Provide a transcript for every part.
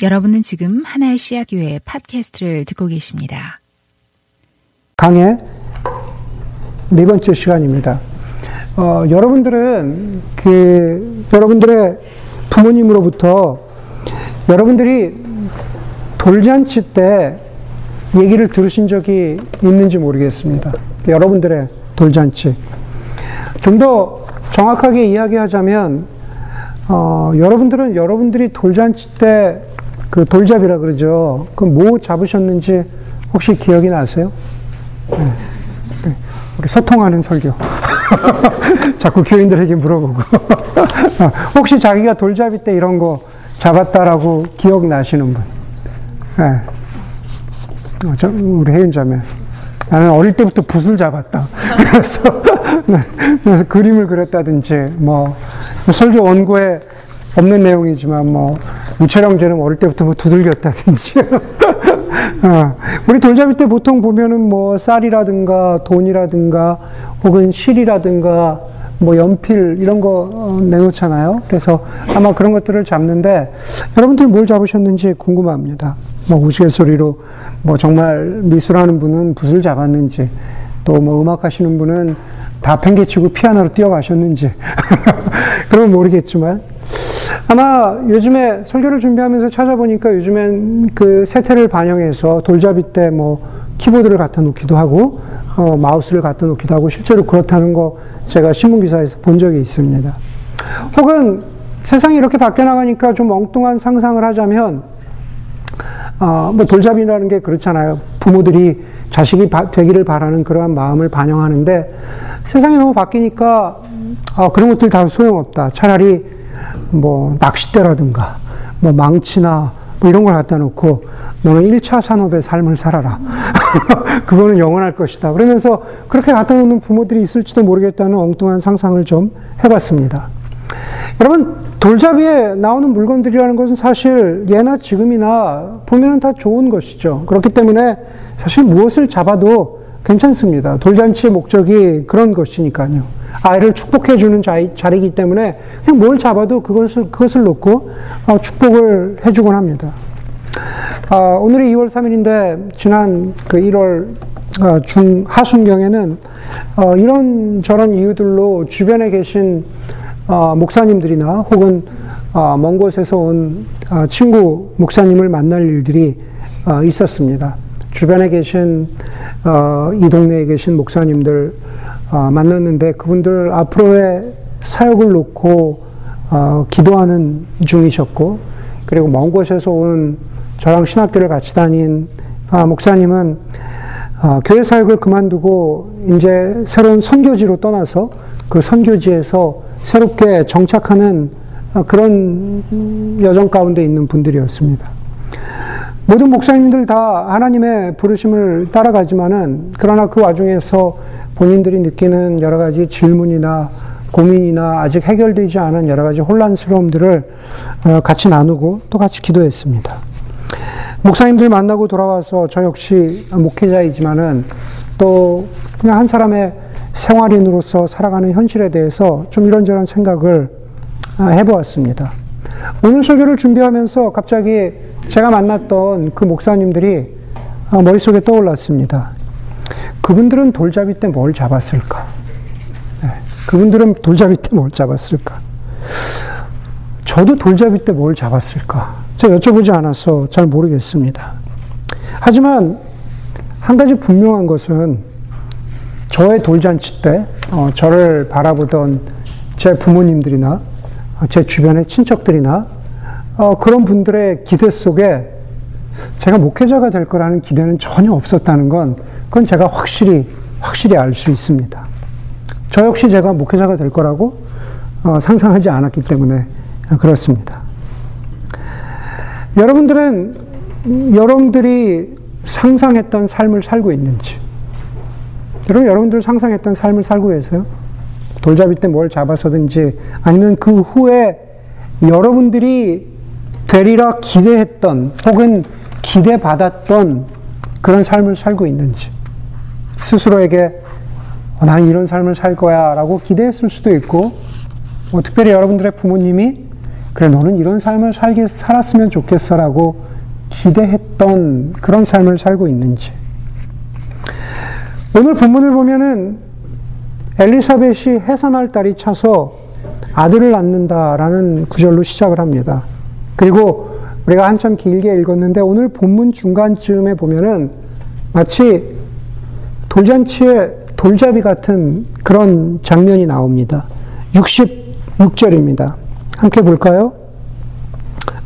여러분은 지금 하나의 씨앗 교회 팟캐스트를 듣고 계십니다. 강의 네 번째 시간입니다. 어, 여러분들은 그 여러분들의 부모님으로부터 여러분들이 돌잔치 때 얘기를 들으신 적이 있는지 모르겠습니다. 여러분들의 돌잔치. 좀 더 정확하게 이야기하자면, 어, 여러분들은 여러분들이 돌잔치 때 그 돌잡이라 그러죠. 그 뭐 잡으셨는지 혹시 기억이 나세요? 네. 네. 우리 소통하는 설교. 자꾸 교인들에게 물어보고. 혹시 자기가 돌잡이 때 이런 거 잡았다라고 기억나시는 분? 네. 어, 저, 우리 혜윤자매. 나는 어릴 때부터 붓을 잡았다. 그래서, 네. 그래서 그림을 그렸다든지, 뭐, 설교 원고에 없는 내용이지만, 뭐, 우철형제는 어릴 때부터 뭐 두들겼다든지. 어, 우리 돌잡이 때 보통 보면은 뭐 쌀이라든가 돈이라든가 혹은 실이라든가 뭐 연필 이런 거 어, 내놓잖아요. 그래서 아마 그런 것들을 잡는데 여러분들 뭘 잡으셨는지 궁금합니다. 뭐 우스갯소리로 뭐 정말 미술하는 분은 붓을 잡았는지 또 뭐 음악 하시는 분은 다 팽개치고 피아노로 뛰어가셨는지 그러면 모르겠지만 아마 요즘에 설교를 준비하면서 찾아보니까 요즘엔 그 세태를 반영해서 돌잡이 때 뭐 키보드를 갖다 놓기도 하고 어, 마우스를 갖다 놓기도 하고 실제로 그렇다는 거 제가 신문 기사에서 본 적이 있습니다. 혹은 세상이 이렇게 바뀌어 나가니까 좀 엉뚱한 상상을 하자면 어, 뭐 돌잡이라는 게 그렇잖아요. 부모들이 자식이 바, 되기를 바라는 그러한 마음을 반영하는데 세상이 너무 바뀌니까 아, 그런 것들 다 소용없다. 차라리 뭐 낚싯대라든가 뭐 망치나 뭐 이런 걸 갖다 놓고 너는 1차 산업의 삶을 살아라. 그거는 영원할 것이다. 그러면서 그렇게 갖다 놓는 부모들이 있을지도 모르겠다는 엉뚱한 상상을 좀 해봤습니다. 여러분, 돌잡이에 나오는 물건들이라는 것은 사실 예나 지금이나 보면 다 좋은 것이죠. 그렇기 때문에 사실 무엇을 잡아도 괜찮습니다. 돌잔치의 목적이 그런 것이니까요. 아이를 축복해주는 자리이기 때문에 그냥 뭘 잡아도 그것을, 그것을 놓고 어, 축복을 해주곤 합니다. 아, 오늘이 2월 3일인데 지난 그 1월 어, 중 하순경에는 어, 이런 저런 이유들로 주변에 계신 어, 목사님들이나 혹은 어, 먼 곳에서 온 어, 친구 목사님을 만날 일들이 있었습니다. 주변에 계신 이 동네에 계신 목사님들 만났는데 그분들 앞으로의 사역을 놓고 기도하는 중이셨고 그리고 먼 곳에서 온 저랑 신학교를 같이 다닌 목사님은 교회 사역을 그만두고 이제 새로운 선교지로 떠나서 그 선교지에서 새롭게 정착하는 그런 여정 가운데 있는 분들이었습니다. 모든 목사님들 다 하나님의 부르심을 따라가지만은 그러나 그 와중에서 본인들이 느끼는 여러 가지 질문이나 고민이나 아직 해결되지 않은 여러 가지 혼란스러움들을 어, 같이 나누고 또 같이 기도했습니다. 목사님들 만나고 돌아와서 저 역시 목회자이지만은 또 그냥 한 사람의 생활인으로서 살아가는 현실에 대해서 좀 이런저런 생각을 아, 해보았습니다. 오늘 설교를 준비하면서 갑자기 제가 만났던 그 목사님들이 아, 머릿속에 떠올랐습니다. 그분들은 돌잡이 때 뭘 잡았을까? 네, 그분들은 돌잡이 때 뭘 잡았을까? 저도 돌잡이 때 뭘 잡았을까? 제가 여쭤보지 않아서 잘 모르겠습니다. 하지만 한 가지 분명한 것은 저의 돌잔치 때 어, 저를 바라보던 제 부모님들이나 어, 제 주변의 친척들이나 어, 그런 분들의 기대 속에 제가 목회자가 될 거라는 기대는 전혀 없었다는 건 그건 제가 확실히 확실히 알 수 있습니다. 저 역시 제가 목회자가 될 거라고 어, 상상하지 않았기 때문에 그렇습니다. 여러분들은 여러분들이 상상했던 삶을 살고 있는지 여러분, 여러분들 상상했던 삶을 살고 계세요? 돌잡이 때 뭘 잡아서든지 아니면 그 후에 여러분들이 되리라 기대했던 혹은 기대받았던 그런 삶을 살고 있는지 스스로에게 어, 나는 이런 삶을 살 거야 라고 기대했을 수도 있고 뭐 특별히 여러분들의 부모님이 그래, 너는 이런 삶을 살게, 살았으면 좋겠어 라고 기대했던 그런 삶을 살고 있는지. 오늘 본문을 보면은 엘리사벳이 해산할 딸이 차서 아들을 낳는다라는 구절로 시작을 합니다. 그리고 우리가 한참 길게 읽었는데 오늘 본문 중간쯤에 보면은 마치 돌잔치의 돌잡이 같은 그런 장면이 나옵니다. 66절입니다. 함께 볼까요?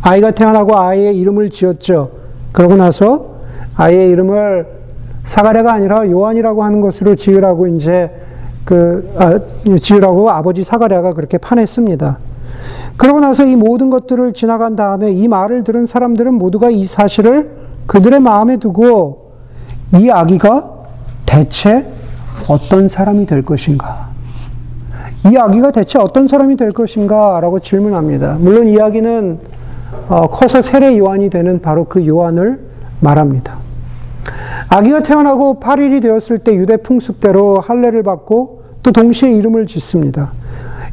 아이가 태어나고 아이의 이름을 지었죠. 그러고 나서 아이의 이름을 사가랴가 아니라 요한이라고 하는 것으로 지으라고 이제 그 아, 지으라고 아버지 사가랴가 그렇게 판했습니다. 그러고 나서 이 모든 것들을 지나간 다음에 이 말을 들은 사람들은 모두가 이 사실을 그들의 마음에 두고 이 아기가 대체 어떤 사람이 될 것인가? 이 아기가 대체 어떤 사람이 될 것인가? 라고 질문합니다. 물론 이 아기는 어, 커서 세례 요한이 되는 바로 그 요한을 말합니다. 아기가 태어나고 8일이 되었을 때 유대 풍습대로 할례를 받고 또 동시에 이름을 짓습니다.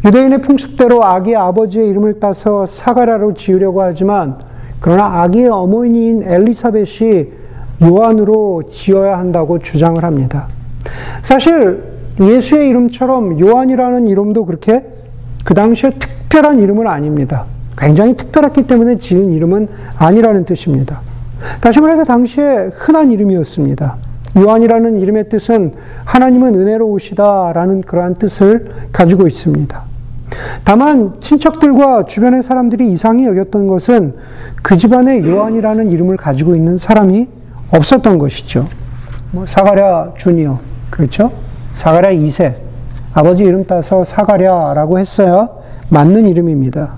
유대인의 풍습대로 아기의 아버지의 이름을 따서 사가라로 지으려고 하지만 그러나 아기의 어머니인 엘리사벳이 요한으로 지어야 한다고 주장을 합니다. 사실 예수의 이름처럼 요한이라는 이름도 그렇게 그 당시에 특별한 이름은 아닙니다. 굉장히 특별했기 때문에 지은 이름은 아니라는 뜻입니다. 다시 말해서 당시에 흔한 이름이었습니다. 요한이라는 이름의 뜻은 하나님은 은혜로우시다라는 그러한 뜻을 가지고 있습니다. 다만 친척들과 주변의 사람들이 이상히 여겼던 것은 그 집안에 요한이라는 이름을 가지고 있는 사람이 없었던 것이죠. 뭐 사가랴 주니어 그렇죠? 사가랴 2세 아버지 이름 따서 사가랴라고 했어야 맞는 이름입니다.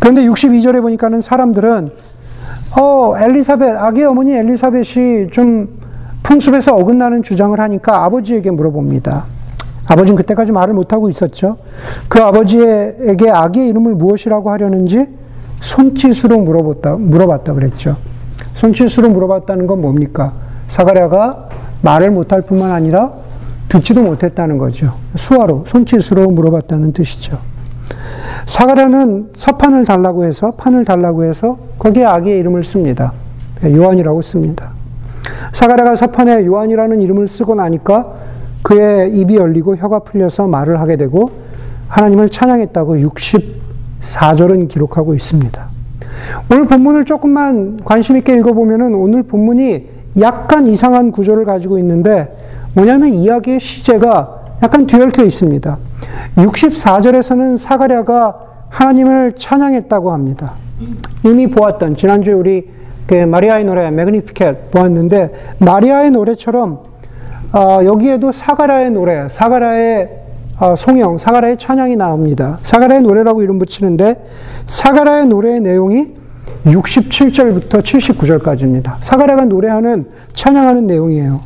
그런데 62절에 보니까는 사람들은 어 엘리사벳 아기 어머니 엘리사벳이 좀 풍습에서 어긋나는 주장을 하니까 아버지에게 물어봅니다. 아버지는 그때까지 말을 못하고 있었죠. 그 아버지에게 아기의 이름을 무엇이라고 하려는지 손짓으로 물어봤다, 물어봤다 그랬죠. 손짓으로 물어봤다는 건 뭡니까? 사가랴가 말을 못할 뿐만 아니라 듣지도 못했다는 거죠. 수화로, 손짓으로 물어봤다는 뜻이죠. 사가랴는 서판을 달라고 해서, 판을 달라고 해서 거기에 아기의 이름을 씁니다. 요한이라고 씁니다. 사가랴가 서판에 요한이라는 이름을 쓰고 나니까 그의 입이 열리고 혀가 풀려서 말을 하게 되고 하나님을 찬양했다고 64절은 기록하고 있습니다. 오늘 본문을 조금만 관심 있게 읽어보면은 오늘 본문이 약간 이상한 구조를 가지고 있는데 뭐냐면 이야기의 시제가 약간 뒤얽혀 있습니다. 64절에서는 사가랴가 하나님을 찬양했다고 합니다. 이미 보았던 지난주에 우리 그 마리아의 노래 매그니피켓 보았는데 마리아의 노래처럼 어, 여기에도 사가라의 노래, 사가라의 어, 송영, 사가라의 찬양이 나옵니다. 사가라의 노래라고 이름 붙이는데 사가라의 노래의 내용이 67절부터 79절까지입니다. 사가랴가 노래하는 찬양하는 내용이에요.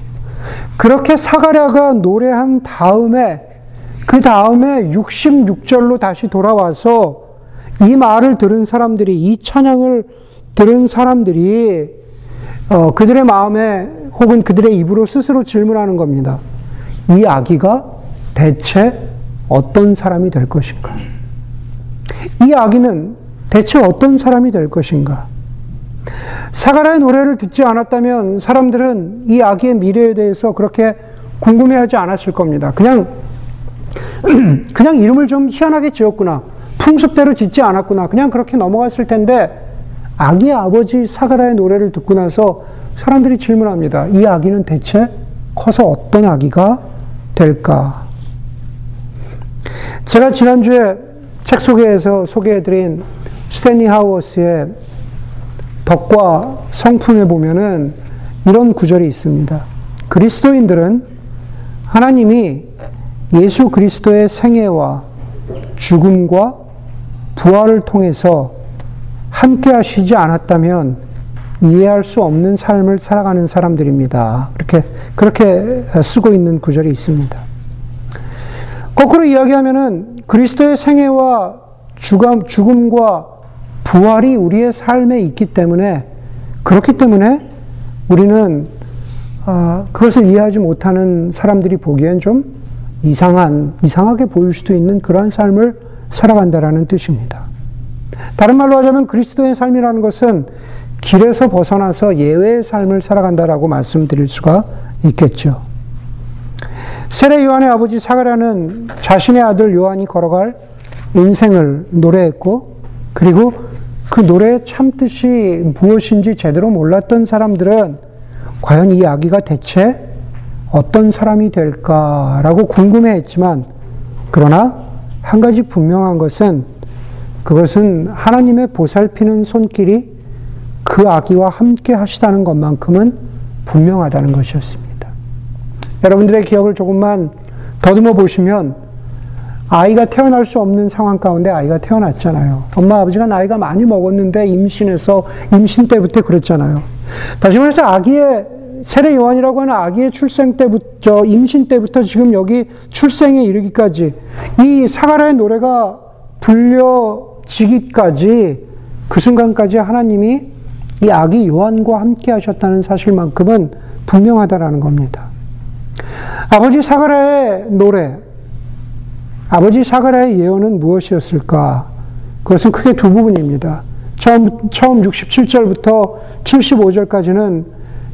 그렇게 사가랴가 노래한 다음에 그 다음에 66절로 다시 돌아와서 이 말을 들은 사람들이 이 찬양을 들은 사람들이 어, 그들의 마음에 혹은 그들의 입으로 스스로 질문하는 겁니다. 이 아기가 대체 어떤 사람이 될 것인가? 이 아기는 대체 어떤 사람이 될 것인가? 사가라의 노래를 듣지 않았다면 사람들은 이 아기의 미래에 대해서 그렇게 궁금해하지 않았을 겁니다. 그냥 그냥 이름을 좀 희한하게 지었구나. 풍습대로 짓지 않았구나. 그냥 그렇게 넘어갔을 텐데 아기의 아버지 사가라의 노래를 듣고 나서 사람들이 질문합니다. 이 아기는 대체 커서 어떤 아기가 될까? 제가 지난주에 책 소개에서 소개해드린 스탠리 하우어스의 덕과 성품에 보면은 이런 구절이 있습니다. 그리스도인들은 하나님이 예수 그리스도의 생애와 죽음과 부활을 통해서 함께 하시지 않았다면 이해할 수 없는 삶을 살아가는 사람들입니다. 그렇게, 그렇게 쓰고 있는 구절이 있습니다. 거꾸로 이야기하면은 그리스도의 생애와 죽음, 죽음과 부활이 우리의 삶에 있기 때문에 그렇기 때문에 우리는 아, 그것을 이해하지 못하는 사람들이 보기엔 좀 이상한, 이상하게 보일 수도 있는 그러한 삶을 살아간다라는 뜻입니다. 다른 말로 하자면 그리스도의 삶이라는 것은 길에서 벗어나서 예외의 삶을 살아간다라고 말씀드릴 수가 있겠죠. 세례 요한의 아버지 사가랴는 자신의 아들 요한이 걸어갈 인생을 노래했고, 그리고 그 노래의 참뜻이 무엇인지 제대로 몰랐던 사람들은 과연 이 아기가 대체 어떤 사람이 될까라고 궁금해 했지만, 그러나 한 가지 분명한 것은 그것은 하나님의 보살피는 손길이 그 아기와 함께 하시다는 것만큼은 분명하다는 것이었습니다. 여러분들의 기억을 조금만 더듬어 보시면 아이가 태어날 수 없는 상황 가운데 아이가 태어났잖아요. 엄마 아버지가 나이가 많이 먹었는데 임신해서 임신 때부터 그랬잖아요. 다시 말해서 아기의 세례 요한이라고 하는 아기의 출생 때부터 임신 때부터 지금 여기 출생에 이르기까지 이 사가라의 노래가 불려 지기까지 그 순간까지 하나님이 이 아기 요한과 함께 하셨다는 사실만큼은 분명하다라는 겁니다. 아버지 사가라의 노래, 아버지 사가라의 예언은 무엇이었을까? 그것은 크게 두 부분입니다. 처음, 처음 67절부터 75절까지는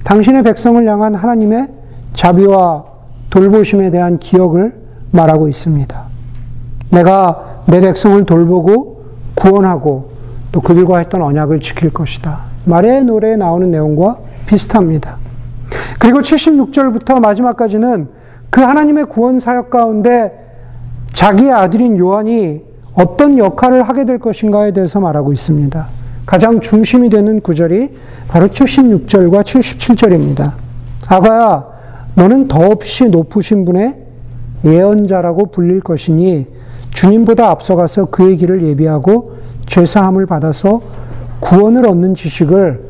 당신의 백성을 향한 하나님의 자비와 돌보심에 대한 기억을 말하고 있습니다. 내가 내 백성을 돌보고 구원하고 또 그들과 했던 언약을 지킬 것이다. 말의 노래에 나오는 내용과 비슷합니다. 그리고 76절부터 마지막까지는 그 하나님의 구원 사역 가운데 자기의 아들인 요한이 어떤 역할을 하게 될 것인가에 대해서 말하고 있습니다. 가장 중심이 되는 구절이 바로 76절과 77절입니다. 아가야, 너는 더없이 높으신 분의 예언자라고 불릴 것이니 주님보다 앞서가서 그의 길을 예비하고 죄사함을 받아서 구원을 얻는 지식을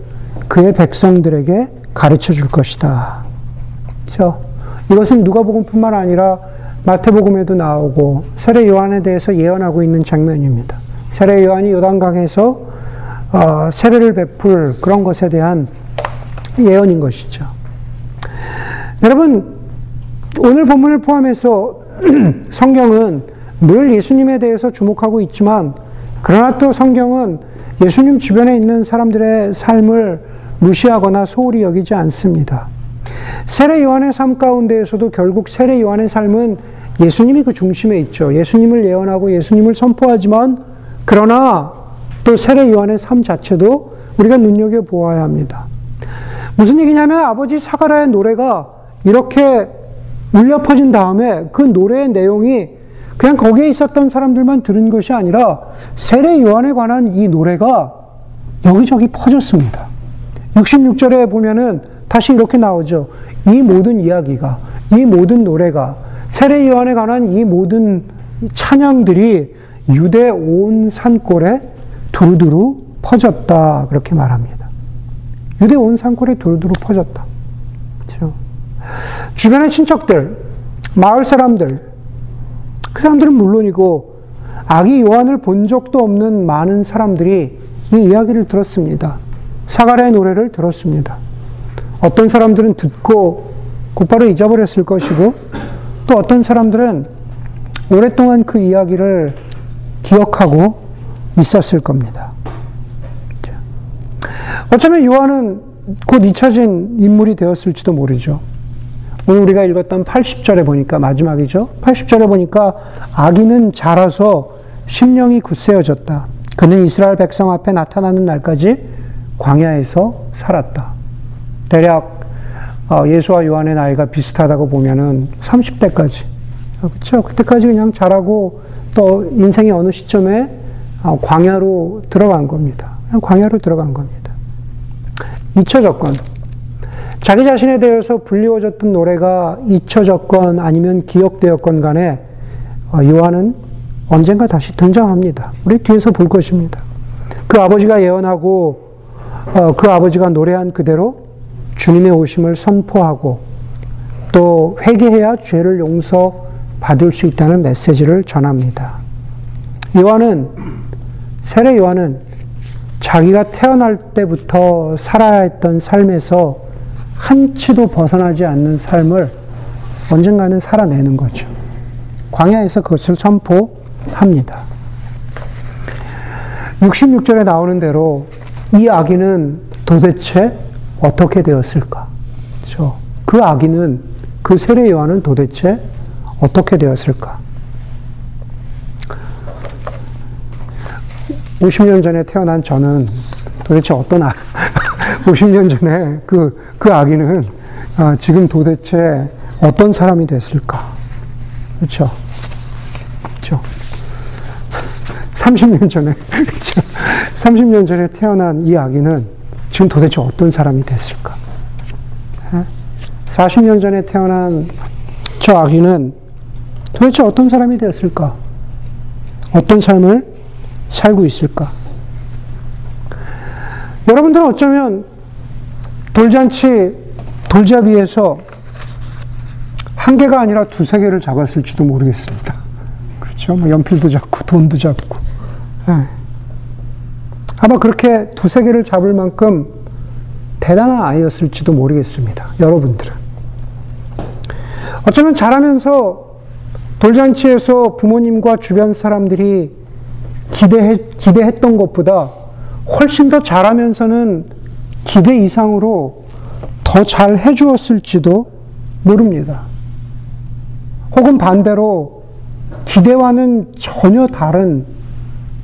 그의 백성들에게 가르쳐 줄 것이다. 그렇죠? 이것은 누가복음뿐만 아니라 마태복음에도 나오고 세례 요한에 대해서 예언하고 있는 장면입니다. 세례 요한이 요단강에서 어, 세례를 베풀 그런 것에 대한 예언인 것이죠. 여러분 오늘 본문을 포함해서 성경은 늘 예수님에 대해서 주목하고 있지만 그러나 또 성경은 예수님 주변에 있는 사람들의 삶을 무시하거나 소홀히 여기지 않습니다. 세례 요한의 삶 가운데에서도 결국 세례 요한의 삶은 예수님이 그 중심에 있죠. 예수님을 예언하고 예수님을 선포하지만 그러나 또 세례 요한의 삶 자체도 우리가 눈여겨 보아야 합니다. 무슨 얘기냐면 아버지 사가라의 노래가 이렇게 울려 퍼진 다음에 그 노래의 내용이 그냥 거기에 있었던 사람들만 들은 것이 아니라 세례 요한에 관한 이 노래가 여기저기 퍼졌습니다. 66절에 보면은 다시 이렇게 나오죠. 이 모든 이야기가, 이 모든 노래가, 세례 요한에 관한 이 모든 찬양들이 유대 온 산골에 두루두루 퍼졌다. 그렇게 말합니다. 유대 온 산골에 두루두루 퍼졌다. 그렇죠? 주변의 친척들, 마을 사람들, 그 사람들은 물론이고, 아기 요한을 본 적도 없는 많은 사람들이 이 이야기를 들었습니다. 사가랴의 노래를 들었습니다. 어떤 사람들은 듣고 곧바로 잊어버렸을 것이고 또 어떤 사람들은 오랫동안 그 이야기를 기억하고 있었을 겁니다. 어쩌면 요한은 곧 잊혀진 인물이 되었을지도 모르죠. 오늘 우리가 읽었던 80절에 보니까 마지막이죠. 80절에 보니까 아기는 자라서 심령이 굳세어졌다. 그는 이스라엘 백성 앞에 나타나는 날까지 광야에서 살았다. 대략 어, 예수와 요한의 나이가 비슷하다고 보면은 30대까지. 그렇죠. 그때까지 그냥 자라고 또 인생의 어느 시점에 어, 광야로 들어간 겁니다. 광야로 들어간 겁니다. 잊혀졌건, 자기 자신에 대해서 불리워졌던 노래가 잊혀졌건 아니면 기억되었건 간에 어, 요한은 언젠가 다시 등장합니다. 우리 뒤에서 볼 것입니다. 그 아버지가 예언하고 그 아버지가 노래한 그대로 주님의 오심을 선포하고 또 회개해야 죄를 용서받을 수 있다는 메시지를 전합니다. 요한은 세례 요한은 자기가 태어날 때부터 살아야 했던 삶에서 한치도 벗어나지 않는 삶을 언젠가는 살아내는 거죠. 광야에서 그것을 선포합니다. 66절에 나오는 대로 이 아기는 도대체 어떻게 되었을까? 그렇죠? 그 아기는 그 세례 요한은 도대체 어떻게 되었을까? 50년 전에 태어난 저는 도대체 어떤 아, 50년 전에 그, 그 아기는 아, 지금 도대체 어떤 사람이 됐을까? 그렇죠? 그렇죠? 30년 전에, 그렇죠? 30년 전에 태어난 이 아기는 지금 도대체 어떤 사람이 됐을까? 40년 전에 태어난 저 아기는 도대체 어떤 사람이 되었을까? 어떤 삶을 살고 있을까? 여러분들은 어쩌면 돌잔치, 돌잡이에서 한 개가 아니라 두세 개를 잡았을지도 모르겠습니다. 그렇죠? 뭐 연필도 잡고, 돈도 잡고. 네. 아마 그렇게 두세 개를 잡을 만큼 대단한 아이였을지도 모르겠습니다. 여러분들은. 어쩌면 자라면서 돌잔치에서 부모님과 주변 사람들이 기대해, 기대했던 것보다 훨씬 더 잘하면서는 기대 이상으로 더 잘 해주었을지도 모릅니다. 혹은 반대로 기대와는 전혀 다른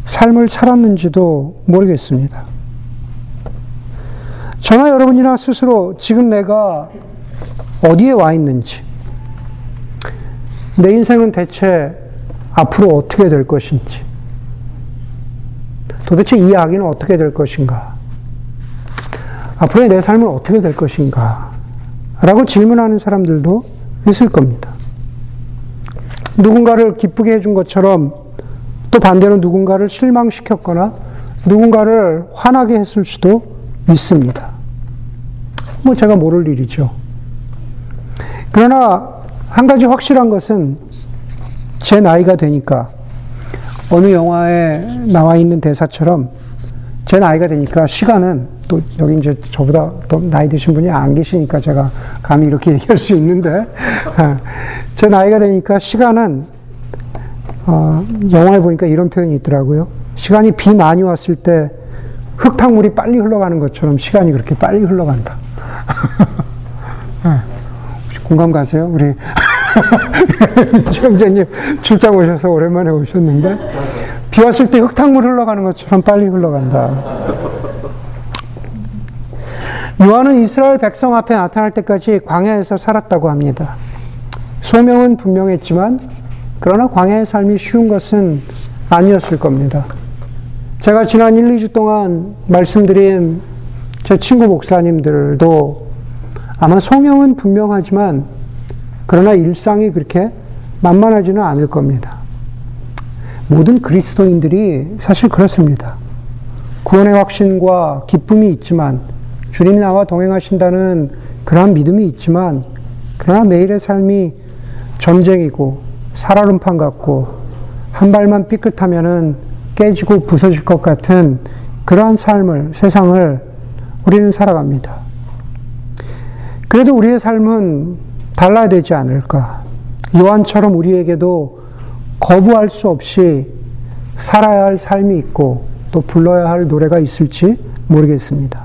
삶을 살았는지도 모르겠습니다. 저나 여러분이나 스스로 지금 내가 어디에 와 있는지, 내 인생은 대체 앞으로 어떻게 될 것인지, 도대체 이 아기는 어떻게 될 것인가? 앞으로의 내 삶은 어떻게 될 것인가? 라고 질문하는 사람들도 있을 겁니다. 누군가를 기쁘게 해준 것처럼 또 반대로 누군가를 실망시켰거나 누군가를 화나게 했을 수도 있습니다. 뭐 제가 모를 일이죠. 그러나 한 가지 확실한 것은 제 나이가 되니까 어느 영화에 나와 있는 대사처럼 제 나이가 되니까 시간은 또 여기 이제 저보다 더 나이 드신 분이 안 계시니까 제가 감히 이렇게 얘기할 수 있는데 제 나이가 되니까 시간은 어, 영화에 보니까 이런 표현이 있더라고요. 시간이 비 많이 왔을 때 흙탕물이 빨리 흘러가는 것처럼 시간이 그렇게 빨리 흘러간다. 공감 가세요? 우리 주영자님 출장 오셔서 오랜만에 오셨는데 비 왔을 때 흙탕물 흘러가는 것처럼 빨리 흘러간다. 요한은 이스라엘 백성 앞에 나타날 때까지 광야에서 살았다고 합니다. 소명은 분명했지만 그러나 광야의 삶이 쉬운 것은 아니었을 겁니다. 제가 지난 1, 2주 동안 말씀드린 제 친구 목사님들도 아마 소명은 분명하지만 그러나 일상이 그렇게 만만하지는 않을 겁니다. 모든 그리스도인들이 사실 그렇습니다. 구원의 확신과 기쁨이 있지만 주님이 나와 동행하신다는 그러한 믿음이 있지만 그러나 매일의 삶이 전쟁이고 살얼음판 같고 한 발만 삐끗하면은 깨지고 부서질 것 같은 그러한 삶을 세상을 우리는 살아갑니다. 그래도 우리의 삶은 달라야 되지 않을까. 요한처럼 우리에게도 거부할 수 없이 살아야 할 삶이 있고 또 불러야 할 노래가 있을지 모르겠습니다.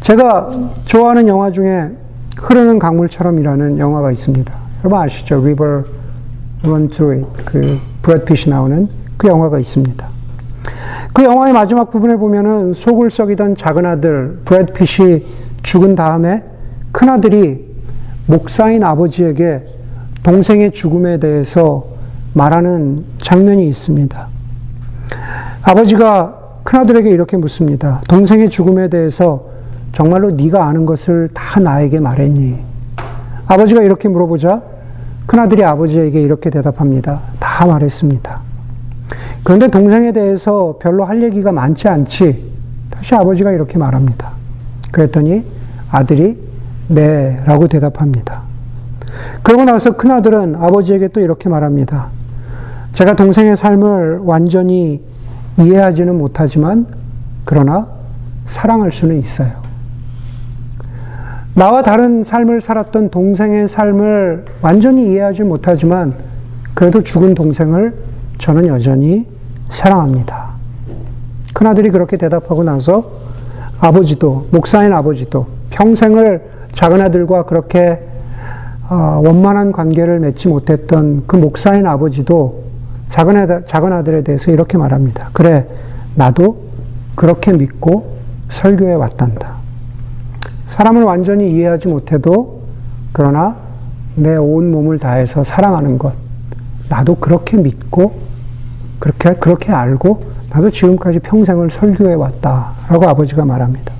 제가 좋아하는 영화 중에 흐르는 강물처럼이라는 영화가 있습니다. 여러분 아시죠? River Run Through It. 그 브래드 핏이 나오는 그 영화가 있습니다. 그 영화의 마지막 부분에 보면은 속을 썩이던 작은 아들 브래드 핏이 죽은 다음에 큰 아들이 목사인 아버지에게 동생의 죽음에 대해서 말하는 장면이 있습니다. 아버지가 큰아들에게 이렇게 묻습니다. 동생의 죽음에 대해서 정말로 네가 아는 것을 다 나에게 말했니? 아버지가 이렇게 물어보자 큰아들이 아버지에게 이렇게 대답합니다. 다 말했습니다. 그런데 동생에 대해서 별로 할 얘기가 많지 않지. 다시 아버지가 이렇게 말합니다. 그랬더니 아들이 네, 라고 대답합니다. 그러고 나서 큰아들은 아버지에게 또 이렇게 말합니다. 제가 동생의 삶을 완전히 이해하지는 못하지만, 그러나 사랑할 수는 있어요. 나와 다른 삶을 살았던 동생의 삶을 완전히 이해하지 못하지만, 그래도 죽은 동생을 저는 여전히 사랑합니다. 큰아들이 그렇게 대답하고 나서 아버지도, 목사인 아버지도 평생을 작은아들과 그렇게 어, 원만한 관계를 맺지 못했던 그 목사인 아버지도 작은 아들, 작은 아들에 대해서 이렇게 말합니다. 그래, 나도 그렇게 믿고 설교해 왔단다. 사람을 완전히 이해하지 못해도 그러나 내 온 몸을 다해서 사랑하는 것, 나도 그렇게 믿고 그렇게 그렇게 알고 나도 지금까지 평생을 설교해 왔다 라고 아버지가 말합니다.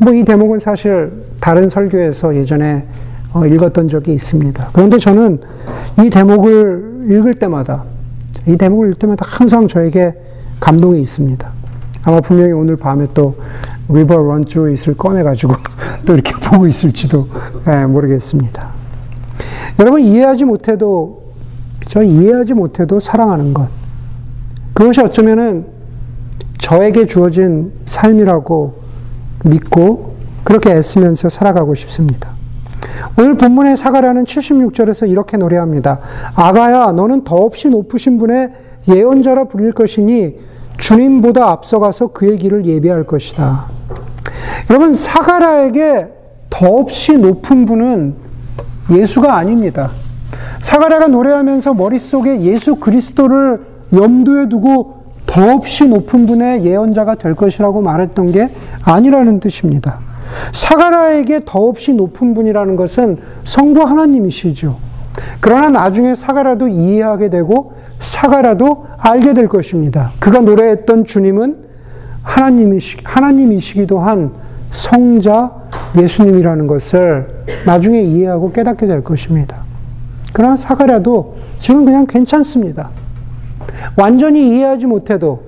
뭐 이 대목은 사실 다른 설교에서 예전에 어, 읽었던 적이 있습니다. 그런데 저는 이 대목을 읽을 때마다 이 대목을 읽을 때마다 항상 저에게 감동이 있습니다. 아마 분명히 오늘 밤에 또 Run Through It을 꺼내가지고 또 이렇게 보고 있을지도 예, 모르겠습니다. 여러분 이해하지 못해도 저 이해하지 못해도 사랑하는 것 그것이 어쩌면은 저에게 주어진 삶이라고 믿고 그렇게 애쓰면서 살아가고 싶습니다. 오늘 본문의 사가라는 76절에서 이렇게 노래합니다. 아가야, 너는 더없이 높으신 분의 예언자라 불릴 것이니 주님보다 앞서가서 그의 길을 예비할 것이다. 여러분, 사가라에게 더없이 높은 분은 예수가 아닙니다. 사가랴가 노래하면서 머릿속에 예수 그리스도를 염두에 두고 더없이 높은 분의 예언자가 될 것이라고 말했던 게 아니라는 뜻입니다. 사가라에게 더없이 높은 분이라는 것은 성부 하나님이시죠. 그러나 나중에 사가라도 이해하게 되고 사가라도 알게 될 것입니다. 그가 노래했던 주님은 하나님이시, 하나님이시기도 한 성자 예수님이라는 것을 나중에 이해하고 깨닫게 될 것입니다. 그러나 사가라도 지금 그냥 괜찮습니다. 완전히 이해하지 못해도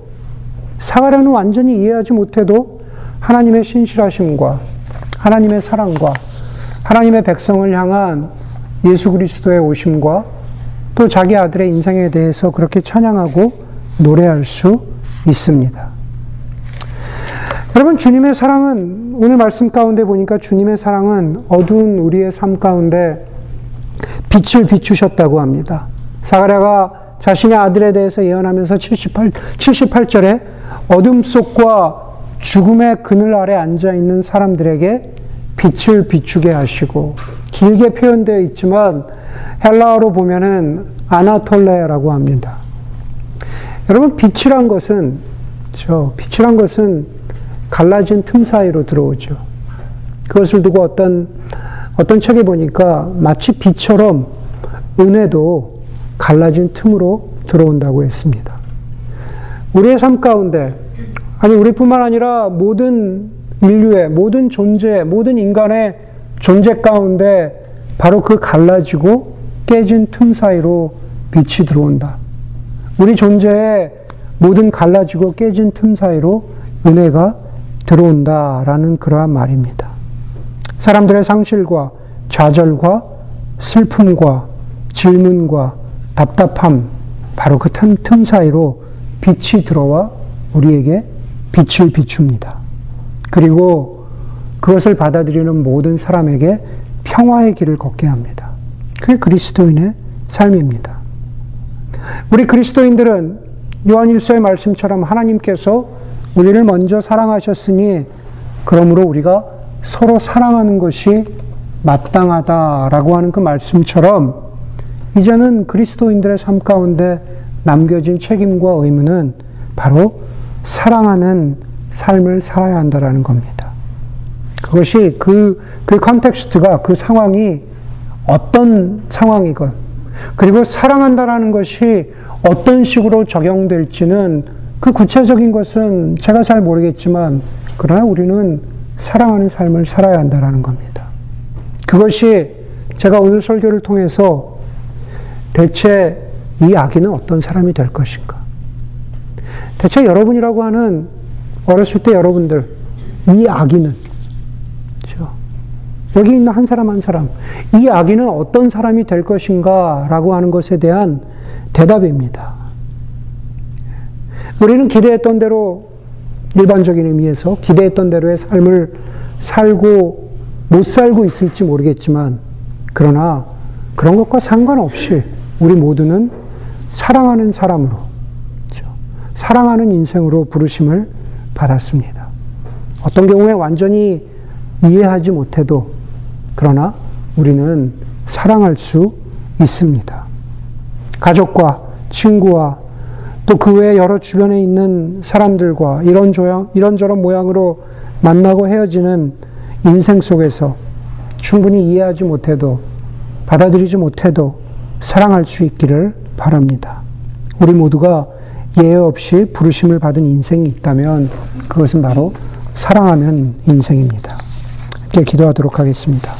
사가라는 완전히 이해하지 못해도 하나님의 신실하심과 하나님의 사랑과 하나님의 백성을 향한 예수 그리스도의 오심과 또 자기 아들의 인생에 대해서 그렇게 찬양하고 노래할 수 있습니다. 여러분, 주님의 사랑은 오늘 말씀 가운데 보니까 주님의 사랑은 어두운 우리의 삶 가운데 빛을 비추셨다고 합니다. 사가랴가 자신의 아들에 대해서 예언하면서 78, 78절에 어둠 속과 죽음의 그늘 아래 앉아 있는 사람들에게 빛을 비추게 하시고 길게 표현되어 있지만 헬라어로 보면은 아나톨레라고 합니다. 여러분 빛이란 것은 저 빛이란 것은 갈라진 틈 사이로 들어오죠. 그것을 두고 어떤 어떤 책에 보니까 마치 빛처럼 은혜도 갈라진 틈으로 들어온다고 했습니다. 우리의 삶 가운데, 아니, 우리뿐만 아니라 모든 인류의, 모든 존재, 모든 인간의 존재 가운데 바로 그 갈라지고 깨진 틈 사이로 빛이 들어온다. 우리 존재의 모든 갈라지고 깨진 틈 사이로 은혜가 들어온다라는 그러한 말입니다. 사람들의 상실과 좌절과 슬픔과 질문과 답답함, 바로 그 틈, 틈 사이로 빛이 들어와 우리에게 빛을 비춥니다. 그리고 그것을 받아들이는 모든 사람에게 평화의 길을 걷게 합니다. 그게 그리스도인의 삶입니다. 우리 그리스도인들은 요한일서의 말씀처럼 하나님께서 우리를 먼저 사랑하셨으니 그러므로 우리가 서로 사랑하는 것이 마땅하다라고 하는 그 말씀처럼 이제는 그리스도인들의 삶 가운데 남겨진 책임과 의무는 바로 사랑하는 삶을 살아야 한다라는 겁니다. 그것이 그, 그 컨텍스트가 그 상황이 어떤 상황이건 그리고 사랑한다라는 것이 어떤 식으로 적용될지는 그 구체적인 것은 제가 잘 모르겠지만 그러나 우리는 사랑하는 삶을 살아야 한다라는 겁니다. 그것이 제가 오늘 설교를 통해서 대체 이 아기는 어떤 사람이 될 것인가? 대체 여러분이라고 하는 어렸을 때 여러분들, 이 아기는, 그렇죠? 여기 있는 한 사람 한 사람, 이 아기는 어떤 사람이 될 것인가? 라고 하는 것에 대한 대답입니다. 우리는 기대했던 대로 일반적인 의미에서 기대했던 대로의 삶을 살고 못 살고 있을지 모르겠지만, 그러나 그런 것과 상관없이 우리 모두는 사랑하는 사람으로? 사랑하는 인생으로 부르심을 받았습니다. 어떤 경우에 완전히 이해하지 못해도 그러나 우리는 사랑할 수 있습니다. 가족과 친구와 또 그 외 여러 주변에 있는 사람들과 이런 조양, 이런저런 모양으로 만나고 헤어지는 인생 속에서 충분히 이해하지 못해도 받아들이지 못해도 사랑할 수 있기를 바랍니다. 우리 모두가 예외 없이 부르심을 받은 인생이 있다면 그것은 바로 사랑하는 인생입니다. 이렇게 기도하도록 하겠습니다.